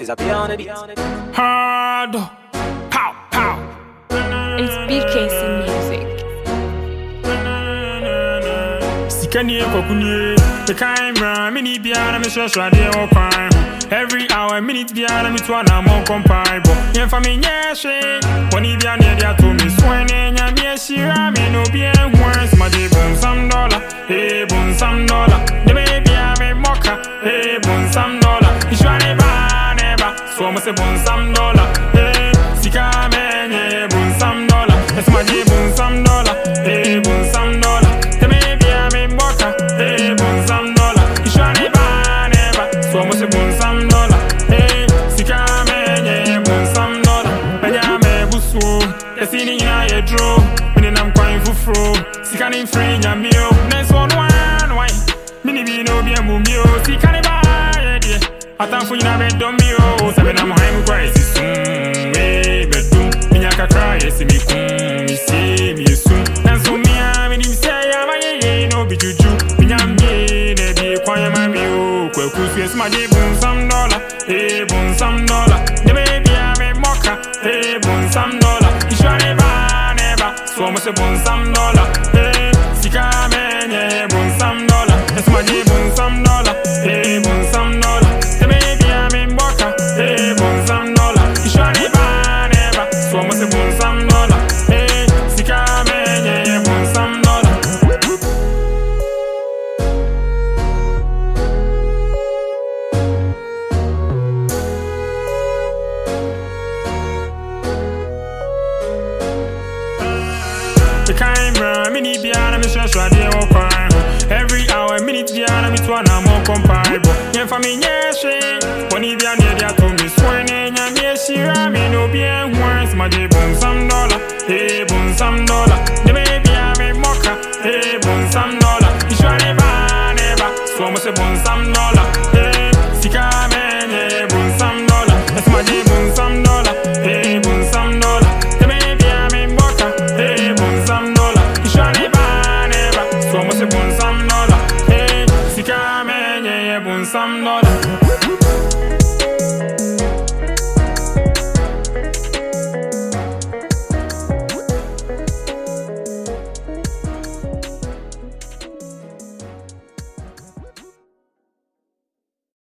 Is a piano beat. Hard. Pow, pow. It's BKC Music. Sika nie kokunie. The kind bra, mini biara me hwɛ hwɛ adeɛ wɔ kwan ho. Every hour, minute biara me to ana mo kompai bo. Yɛmfa me nyɛ hwe. Bɔne bia ne de ato me so ne nyame ahyira me no bi ehu asma de bonsam dollar. Eh se bonsam dollar. Eh sika me nye bom sam dollar. Asma de bonsam dollar. Eh bonsam dollar. De me bia me moka. Eh bom sam dollar. Ishwa ne ba ne ba. So mo se bom sam dollar. Eh sika me nye bom sam dollar. Benya me busu. Yesi ni nyina ye dro. Mene nam kwan fufuro. Sika ne mfiri nyamio. Nenso ono an Atamfo nyina bɛ dɔm mi o. Sɛ bɛ nam han mu kora esi bɛdum. Minya kakra yɛsi mi. Mi sie mi esum. Nanso mia mi nim sɛ yaba ye ye no bi juju. Mie na bi kwan yɛ ma mi o. Kwaku su esum ade bun sam dɔla. Ee bonsam dɔla. Ne bɛ bia mi mɔka. Ee bonsam ne ne ba. So ɔmo se bonsam dɔla. Ee sika mɛ nyɛ bonsam dɔla. Esum ade bonsam dɔla. The kind bra, biara me hwɛ hwɛ adeɛ wɔ kwan ho Every hour, minute biara me to ana mo comparable Yɛmfa me nyɛ hwe Bɔne bia ne ɛde ato me so ne nyame ahyira me na obi ahu asɛm agye bonsam dɔla Ee bonsam dɔla De me bia me mmɔka Ee bonsam dɔla Nhyira ne ba ne ba So ɔmo sɛ bonsam dɔla some nut.